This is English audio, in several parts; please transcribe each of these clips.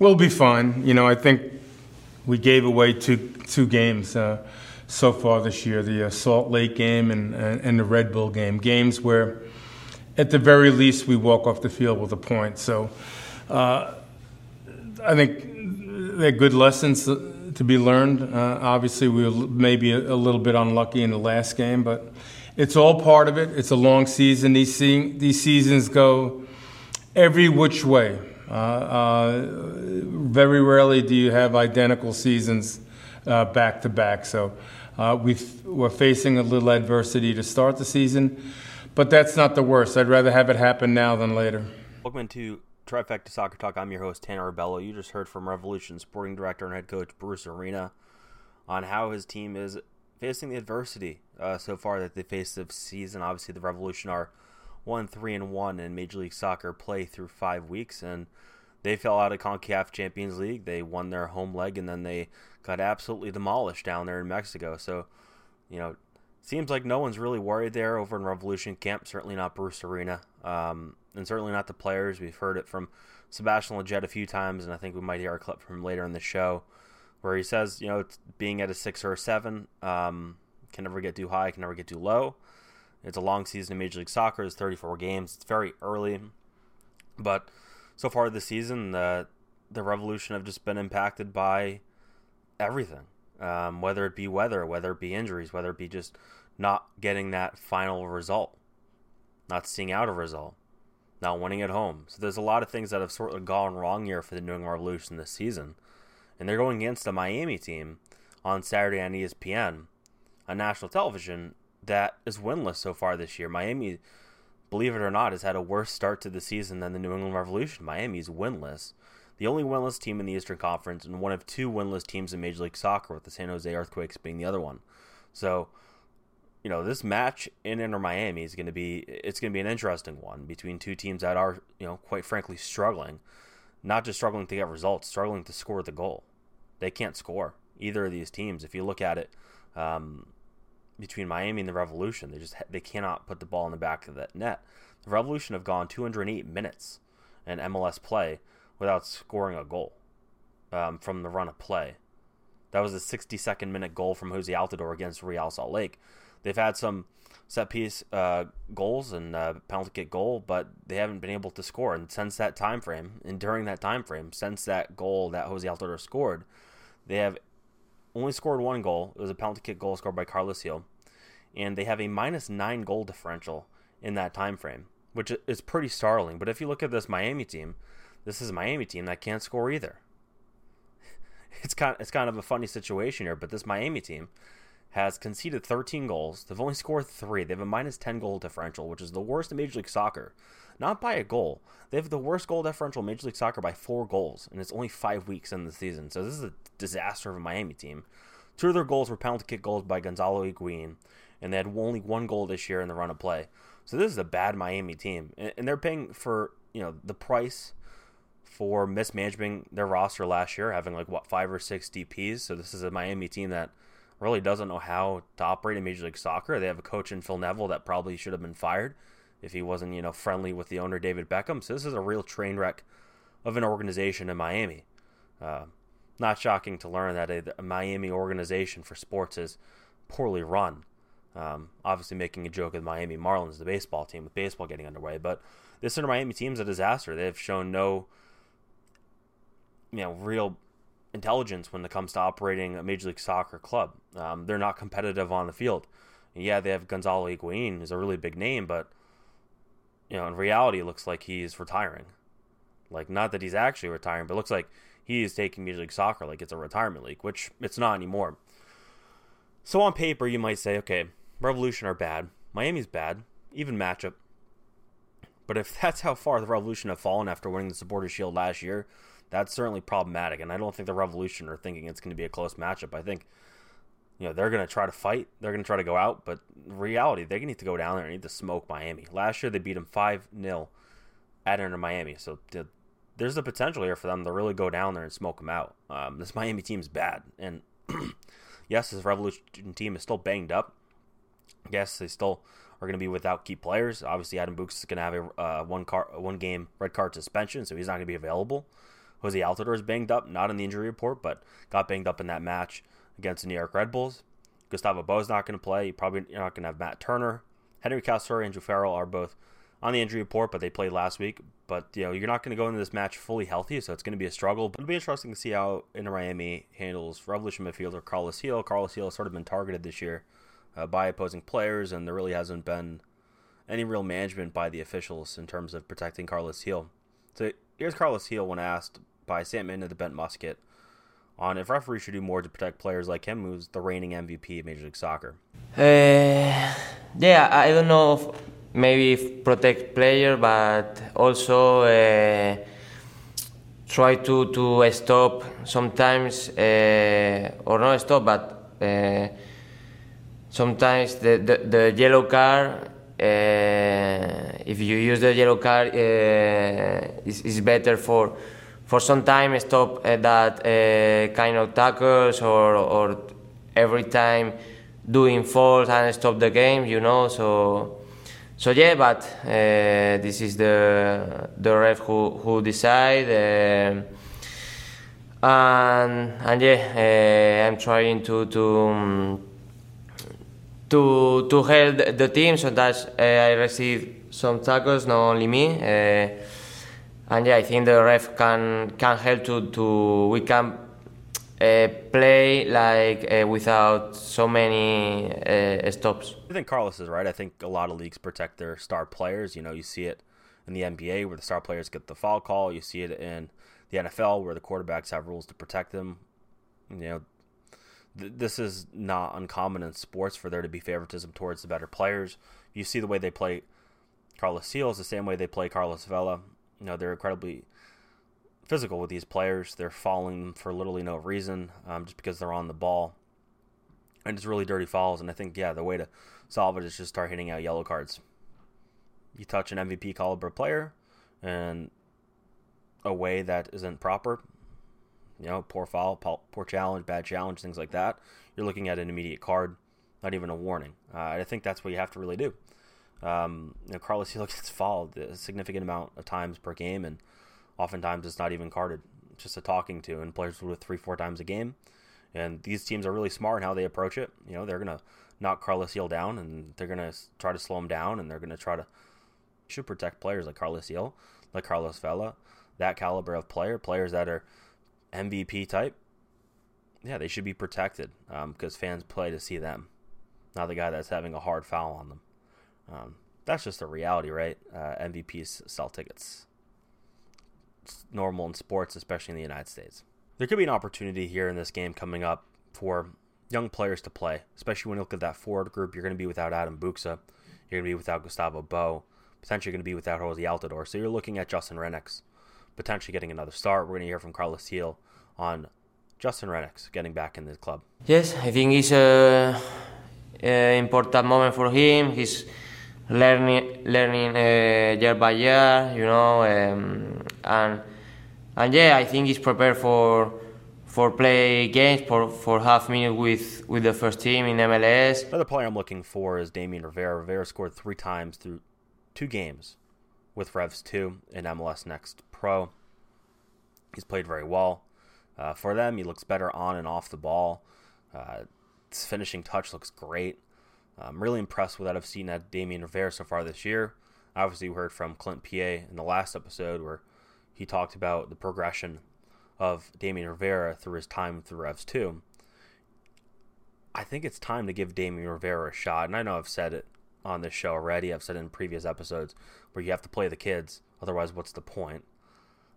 We'll be fine. You know, I think we gave away two two games uh, so far this year: the uh, Salt Lake game and, and and the Red Bull game. Games where, at the very least, we walk off the field with a point. So, uh, I think they're good lessons to be learned. Uh, obviously, we were maybe a, a little bit unlucky in the last game, but it's all part of it. It's a long season. These se- these seasons go every which way. Uh, uh, very rarely do you have identical seasons uh, back to back. So we are facing a little adversity to start the season, but that's not the worst. I'd rather have it happen now than later. Welcome to Trifecta Soccer Talk. I'm your host, Tanner Rebello. You just heard from Revolution sporting director and head coach Bruce Arena on how his team is facing the adversity uh, so far that they face this season. Obviously, the Revolution are one three and one in Major League Soccer play through five weeks, and they fell out of Concacaf Champions League. They won their home leg, and then they got absolutely demolished down there in Mexico. So, you know, seems like no one's really worried there over in Revolution Camp. Certainly not Bruce Arena. Um, and certainly not the players. We've heard it from Sebastian Lletget a few times, and I think we might hear a clip from later in the show where he says, you know, being at a six or a seven um, can never get too high, can never get too low. It's a long season in Major League Soccer. It's 34 games. It's very early, but so far this season, the the Revolution have just been impacted by everything, um, whether it be weather, whether it be injuries, whether it be just not getting that final result, not seeing out a result not winning at home. So there's a lot of things that have sort of gone wrong here for the New England Revolution this season. And they're going against a Miami team on Saturday on ESPN on national television that is winless so far this year. Miami, believe it or not, has had a worse start to the season than the New England Revolution. Miami's winless. The only winless team in the Eastern Conference and one of two winless teams in Major League Soccer, with the San Jose Earthquakes being the other one. So you know, this match in Inter Miami is going to be it's going to be an interesting one between two teams that are, you know, quite frankly struggling, not just struggling to get results, struggling to score the goal. They can't score either of these teams. If you look at it um, between Miami and the Revolution, they just they cannot put the ball in the back of that net. The Revolution have gone 208 minutes in MLS play without scoring a goal um, from the run of play. That was a 62nd minute goal from Jozy Altidore against Real Salt Lake. They've had some set piece uh, goals and uh, penalty kick goal, but they haven't been able to score. And since that time frame, and during that time frame, since that goal that Jozy Altidore scored, they have only scored one goal. It was a penalty kick goal scored by Carlos Gil, and they have a minus nine goal differential in that time frame, which is pretty startling. But if you look at this Miami team, this is a Miami team that can't score either. It's kind it's kind of a funny situation here, but this Miami team has conceded 13 goals. They've only scored three. They have a minus 10 goal differential, which is the worst in Major League Soccer. Not by a goal. They have the worst goal differential in Major League Soccer by four goals, and it's only five weeks in the season. So this is a disaster of a Miami team. Two of their goals were penalty kick goals by Gonzalo Higuain, and they had only one goal this year in the run of play. So this is a bad Miami team, and they're paying for you know the price for mismanaging their roster last year, having like what five or six DPS. So this is a Miami team that really doesn't know how to operate in Major League Soccer. They have a coach in Phil Neville that probably should have been fired if he wasn't, you know, friendly with the owner David Beckham. So this is a real train wreck of an organization in Miami. Uh, not shocking to learn that a, a, Miami organization for sports is poorly run. Um, obviously, making a joke of the Miami Marlins, the baseball team, with baseball getting underway, but this Inter Miami team is a disaster. They've shown no, you know, real intelligence when it comes to operating a Major League Soccer club. Um, they're not competitive on the field. Yeah, they have Gonzalo Higuain, who's a really big name, but you know, in reality, it looks like he's retiring. Like, not that he's actually retiring, but it looks like he is taking Major League Soccer like it's a retirement league, which it's not anymore. So on paper, you might say, okay, Revolution are bad, Miami's bad, even matchup. But if that's how far the Revolution have fallen after winning the Supporters Shield last year, that's certainly problematic. And I don't think the Revolution are thinking it's going to be a close matchup. I think, you know, they're going to try to fight. They're going to try to go out. But reality, they need to go down there and need to smoke Miami. Last year, they beat them 5 0 at Inter Miami. So there's the potential here for them to really go down there and smoke them out. Um, this Miami team's bad. And yes, this Revolution team is still banged up. Yes, they still are going to be without key players. Obviously, Adam Buksa is going to have a uh, one car, one game red card suspension, so he's not going to be available Jozy Altidore is banged up, not in the injury report, but got banged up in that match against the New York Red Bulls. Gustavo Bou is not going to play. You probably you're not going to have Matt Turner. Henry Castro and Andrew Farrell are both on the injury report, but they played last week. But you know, you're not going to go into this match fully healthy, so it's going to be a struggle. But it'll be interesting to see how Inter Miami handles Revolution midfielder Carlos Gil. Carlos Gil has sort of been targeted this year uh, by opposing players, and there really hasn't been any real management by the officials in terms of protecting Carlos Gil. So here's Carlos Gil when asked by Sam Inna the Bent Musket on if referees should do more to protect players like him, who's the reigning MVP of Major League Soccer. Uh, yeah, I don't know if maybe if protect player, but also uh, try to, to stop sometimes, uh, or not stop, but uh, sometimes the, the, the yellow card if you use the yellow card, uh, is, is better for for some time stop uh, that uh, kind of tackles or or every time doing falls and stop the game. You know, so so yeah, but uh, this is the the ref who who decide. Uh, and and yeah, I'm trying to to. To to help the team. So that uh, I receive some tackles, not only me. Uh, and yeah, I think the ref can can help to to we can uh, play like uh, without so many uh, stops. I think Carlos is right. I think a lot of leagues protect their star players. You know, you see it in the NBA where the star players get the foul call. You see it in the NFL where the quarterbacks have rules to protect them. You know, this is not uncommon in sports for there to be favoritism towards the better players. You see the way they play Carlos is the same way they play Carlos Vela. You know, they're incredibly physical with these players. They're falling for literally no reason, um, just because they're on the ball. And it's really dirty fouls. And I think, yeah, the way to solve it is just start hitting out yellow cards. You touch an MVP caliber player and a way that isn't proper, you know, poor foul, poor challenge, bad challenge, things like that, you're looking at an immediate card, not even a warning. Uh, I think that's what you have to really do. Um, you know, Carlos Gil gets fouled a significant amount of times per game, and oftentimes it's not even carded, it's just a talking to, and players do it three, four times a game. And these teams are really smart in how they approach it. You know, they're gonna knock Carlos Gil down, and they're gonna try to slow him down, and they're gonna try to should protect players like Carlos Gil, like Carlos Vela, that caliber of player, players that are MVP type, yeah, they should be protected because um, fans play to see them, not the guy that's having a hard foul on them. Um, that's just a reality, right? Uh, MVPs sell tickets. It's normal in sports, especially in the United States. There could be an opportunity here in this game coming up for young players to play, especially when you look at that forward group. You're going to be without Adam Buksa. You're going to be without Gustavo Bou. Potentially going to be without Jozy Altidore. So you're looking at Justin Rennicks potentially getting another start. We're going to hear from Carlos Gil on Justin Rennicks getting back in the club. Yes, I think it's a, a important moment for him. He's learning learning uh, year by year, you know, um, and and yeah, I think he's prepared for for play games for for half minute with with the first team in MLS. Another player I'm looking for is Damian Rivera. Rivera scored three times through two games with Revs two in MLS Next Pro. He's played very well. Uh, for them, he looks better on and off the ball. Uh, his finishing touch looks great. I'm really impressed with what I've seen at Damian Rivera so far this year. Obviously, we heard from Clint Peay in the last episode where he talked about the progression of Damian Rivera through his time through Revs 2. I think it's time to give Damian Rivera a shot. And I know I've said it on this show already. I've said in previous episodes where you have to play the kids. Otherwise, what's the point?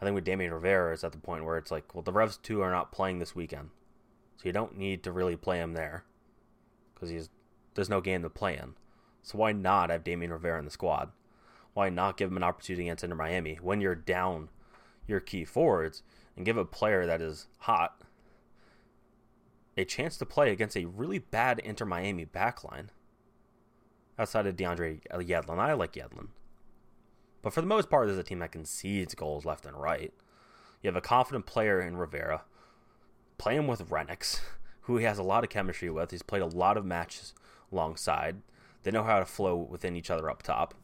I think with Damian Rivera is at the point where it's like, well, the Revs two are not playing this weekend, so you don't need to really play him there because he's there's no game to play in. So why not have Damian Rivera in the squad? Why not give him an opportunity against Inter Miami when you're down your key forwards and give a player that is hot a chance to play against a really bad Inter Miami backline outside of DeAndre Yedlin. I like Yedlin. But for the most part, there's a team that concedes goals left and right. You have a confident player in Rivera. Play him with Rennicks, who he has a lot of chemistry with. He's played a lot of matches alongside. They know how to flow within each other up top.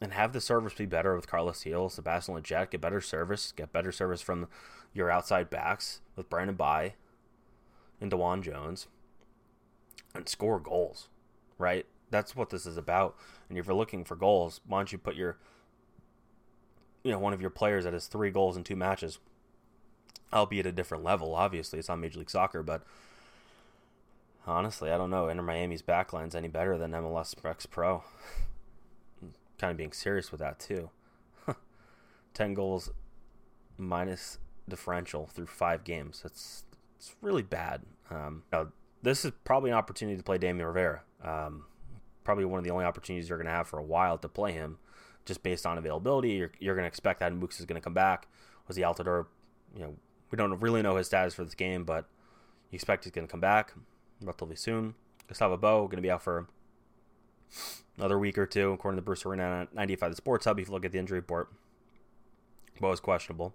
and have the service be better with Carlos Gil, Sebastian Lletget, get better service, get better service from your outside backs with Brandon Bye and DeJuan Jones, and score goals, right? That's what this is about. And if you're looking for goals, why don't you put your, you know, one of your players that has three goals in two matches, albeit at a different level. Obviously, it's not Major League Soccer, but honestly, I don't know. Inter Miami's backline's any better than MLS Next Pro. kind of being serious with that too. 10 goals minus differential through five games. That's it's really bad. Um, now, this is probably an opportunity to play Damian Rivera. Um, probably one of the only opportunities you're going to have for a while to play him, just based on availability. You're, you're going to expect that Mooks is going to come back. Jozy Altidore? You know, we don't really know his status for this game, but you expect he's going to come back relatively soon. Gustavo Bou going to be out for another week or two, according to Bruce Arena 95 The Sports Hub. If you look at the injury report, Bou is questionable.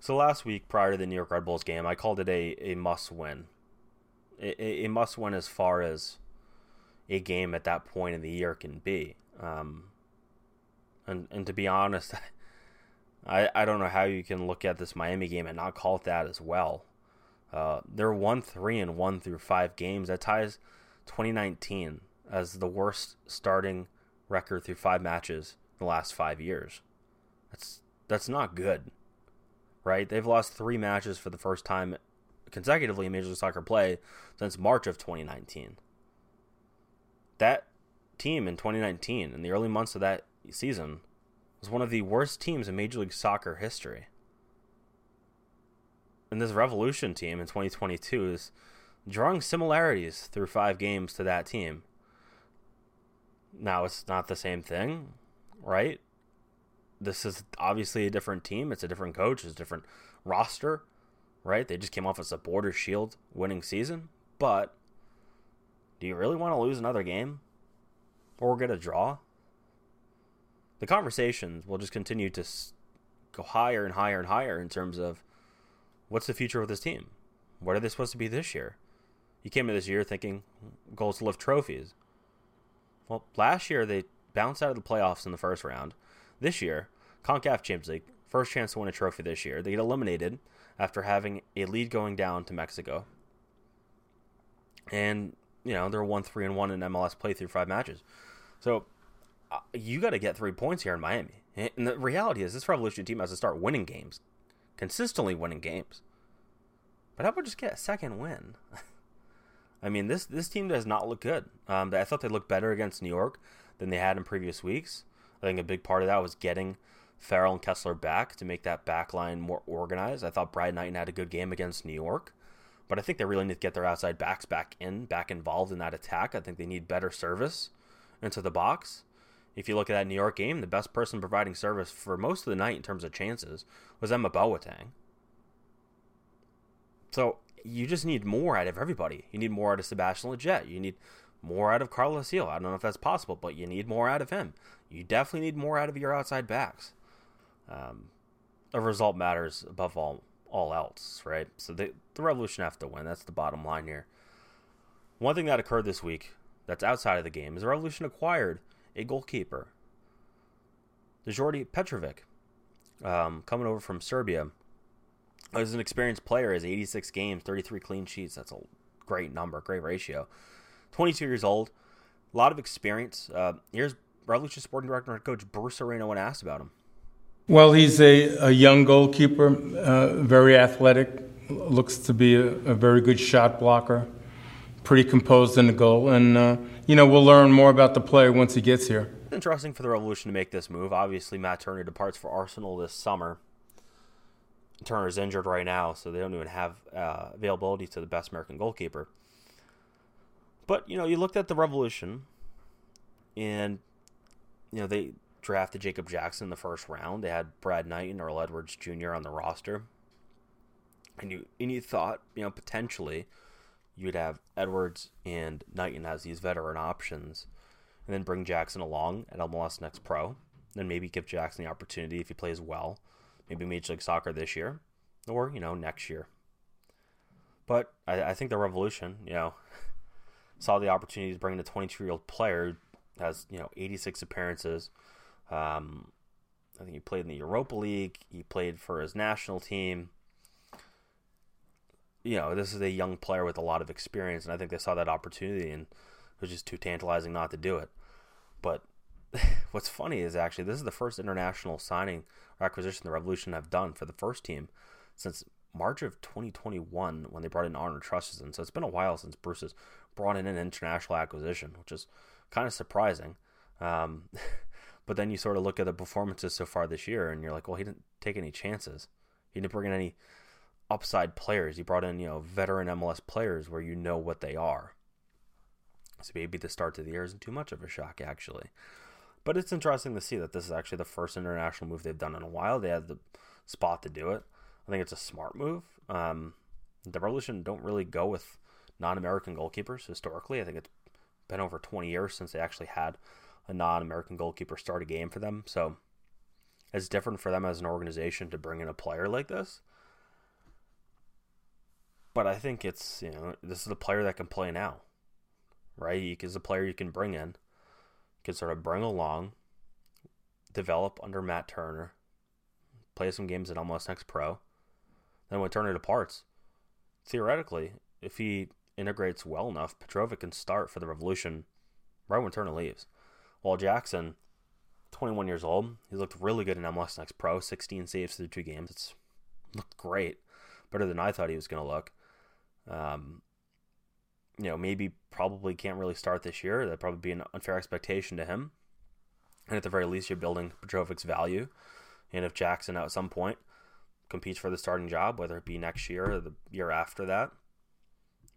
So last week, prior to the New York Red Bulls game, I called it a, a must win. A, a must win as far as a game at that point in the year can be. Um, and and to be honest, I I don't know how you can look at this Miami game and not call it that as well. Uh, they're one three and one through five games. That ties 2019 as the worst starting record through five matches in the last five years. That's that's not good, right? They've lost three matches for the first time consecutively in Major League Soccer play since March of 2019. That team in 2019, in the early months of that season, was one of the worst teams in Major League Soccer history. And this Revolution team in 2022 is drawing similarities through five games to that team. Now, it's not the same thing, right? This is obviously a different team. It's a different coach. It's a different roster, right? They just came off as a supporter shield winning season. But do you really want to lose another game or get a draw? The conversations will just continue to go higher and higher and higher in terms of what's the future of this team? What are they supposed to be this year? You came into this year thinking goals to lift trophies. Well, last year they bounced out of the playoffs in the first round. This year, CONCACAF Champions League, first chance to win a trophy this year. They get eliminated after having a lead going down to Mexico. And, you know, they're 1 3 and 1 in MLS play through five matches. So uh, you got to get three points here in Miami. And the reality is, this Revolution team has to start winning games, consistently winning games. But how about just get a second win? I mean, this this team does not look good. Um, I thought they looked better against New York than they had in previous weeks. I think a big part of that was getting Farrell and Kessler back to make that back line more organized. I thought Brad Knighton had a good game against New York, but I think they really need to get their outside backs back in, back involved in that attack. I think they need better service into the box. If you look at that New York game, the best person providing service for most of the night in terms of chances was Emma Boateng. So you just need more out of everybody. You need more out of Sebastian Lletget. You need more out of Carlos Gil. I don't know if that's possible, but you need more out of him. You definitely need more out of your outside backs. Um, a result matters above all all else, right? So the the Revolution have to win. That's the bottom line here. One thing that occurred this week that's outside of the game is the Revolution acquired a goalkeeper, Djordje Petrovic, um, coming over from Serbia. As an experienced player, has 86 games, 33 clean sheets. That's a great number, great ratio. 22 years old, a lot of experience. Uh, here's Revolution Sporting Director and Coach Bruce Arena when asked about him. Well, he's a, a young goalkeeper, uh, very athletic, looks to be a, a, very good shot blocker, pretty composed in the goal, and uh, you know we'll learn more about the player once he gets here. Interesting for the Revolution to make this move. Obviously, Matt Turner departs for Arsenal this summer. Turner's injured right now, so they don't even have uh, availability to the best American goalkeeper. But you know, you looked at the Revolution, and you know they drafted Jacob Jackson in the first round. They had Brad Knighton and Earl Edwards Jr. on the roster, and you and you thought you know potentially you'd have Edwards and Knighton as these veteran options, and then bring Jackson along at MLS Next Pro. Then maybe give Jackson the opportunity if he plays well, maybe Major League Soccer this year, or you know next year. But I, I think the Revolution, you know, saw the opportunity to bring in a 22 year old player has you know 86 appearances Um, I think he played in the Europa League. He played for his national team. You know, this is a young player with a lot of experience, and I think they saw that opportunity, and it was just too tantalizing not to do it. But what's funny is actually this is the first international signing or acquisition the Revolution have done for the first team since March of 2021 when they brought in Arnold Traustason. So it's been a while since Bruce has brought in an international acquisition, which is kind of surprising. Um, but then you sort of look at the performances so far this year, and you're like, well, he didn't take any chances. He didn't bring in any upside players. He brought in, you know, veteran MLS players where you know what they are. So maybe the start to the year isn't too much of a shock, actually. But it's interesting to see that this is actually the first international move they've done in a while. They had the spot to do it. I think it's a smart move. Um, the Revolution don't really go with non-American goalkeepers historically. I think it's been over 20 years since they actually had a non-American goalkeeper start a game for them. So it's different for them as an organization to bring in a player like this. But I think it's you know this is a player that can play now, right? He is a player you can bring in, can sort of bring along, develop under Matt Turner, play some games at MLS Next Pro, then when Turner departs, theoretically, if he integrates well enough, Petrovic can start for the Revolution right when Turner leaves. While Jackson, 21 years old, he looked really good in MLS Next Pro, 16 saves through two games. It's looked great, better than I thought he was going to look. Um, you know, maybe probably can't really start this year. That'd probably be an unfair expectation to him. And at the very least, you're building Petrovic's value. And if Jackson at some point competes for the starting job, whether it be next year or the year after that,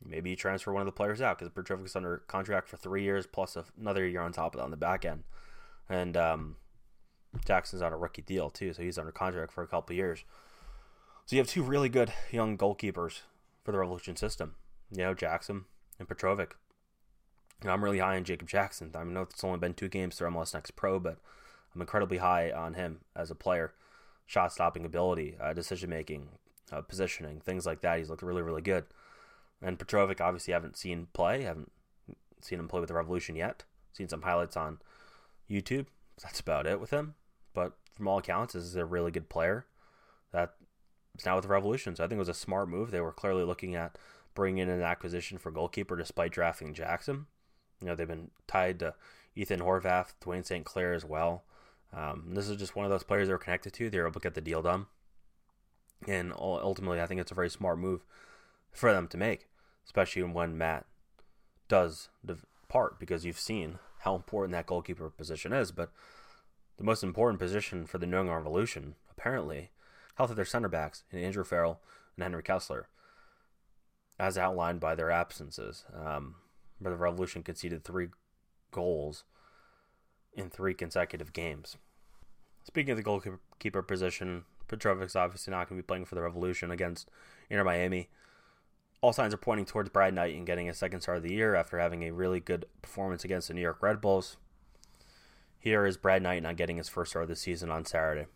Maybe you transfer one of the players out because Petrovic's under contract for three years plus another year on top of that on the back end. And um, Jackson's on a rookie deal too, so he's under contract for a couple years. So you have two really good young goalkeepers for the Revolution system. You know, Jackson and Petrovic. You know, I'm really high on Jacob Jackson. I know it's only been two games through MLS Next Pro, but I'm incredibly high on him as a player. Shot stopping ability, uh, decision making, uh, positioning, things like that. He's looked really, really good. And Petrovic, obviously, haven't seen play, haven't seen him play with the Revolution yet. Seen some highlights on YouTube. That's about it with him. But from all accounts, this is a really good player that is now with the Revolution. So I think it was a smart move. They were clearly looking at bringing in an acquisition for goalkeeper despite drafting Jackson. You know, they've been tied to Ethan Horvath, Dayne St. Clair as well. Um, this is just one of those players they were connected to. They were able to get the deal done. And ultimately, I think it's a very smart move for them to make especially when Matt does depart, because you've seen how important that goalkeeper position is. But the most important position for the New England Revolution, apparently, health of their center backs in Andrew Farrell and Henry Kessler, as outlined by their absences. Um, the Revolution conceded three goals in three consecutive games. Speaking of the goalkeeper position, Petrovic's obviously not going to be playing for the Revolution against Inter Miami all signs are pointing towards Brad Knighton getting a second start of the year after having a really good performance against the New York Red Bulls. Here is Brad Knighton getting his first start of the season on Saturday.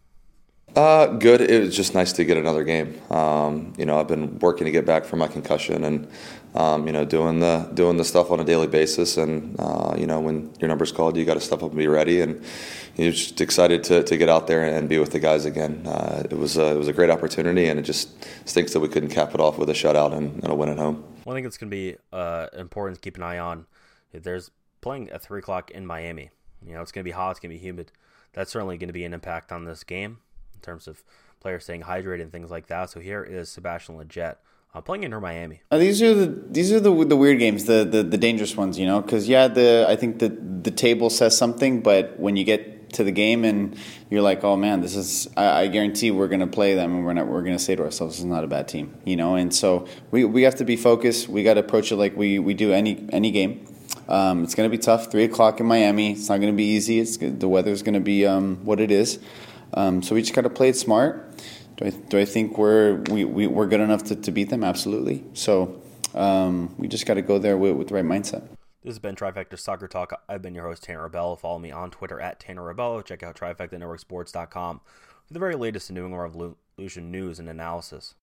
Uh, good. It was just nice to get another game. Um, you know, I've been working to get back from my concussion, and um, you know, doing the doing the stuff on a daily basis. And uh, you know, when your number's called, you got to step up and be ready. And you're just excited to, to get out there and be with the guys again. Uh, it was a, it was a great opportunity, and it just stinks that we couldn't cap it off with a shutout and, and a win at home. One thing that's going to be uh, important to keep an eye on. If there's playing at three o'clock in Miami. You know, it's going to be hot. It's going to be humid. That's certainly going to be an impact on this game terms of players staying hydrated and things like that. So here is Sebastian Lletget uh, playing Inter Miami. Uh, these are the these are the the weird games, the the, the dangerous ones, you know, because yeah, the I think the the table says something, but when you get to the game and you're like, oh man, this is I, I guarantee we're to play them and we're not we're to say to ourselves, this is not a bad team, you know. And so we we have to be focused. We got to approach it like we we do any any game. Um, it's to be tough. Three o'clock in Miami. It's not going to be easy. It's the weather's going to be um, what it is. Um, so we just got to play it smart. Do I, do I think we're we, we we're good enough to, to beat them? Absolutely. So um, we just got to go there with, with the right mindset. This has been Trifecta Soccer Talk. I've been your host, Tanner Rebello. Follow me on Twitter at Tanner Rebello. Check out TrifectaNetworkSports.com for the very latest in New England Revolution news and analysis.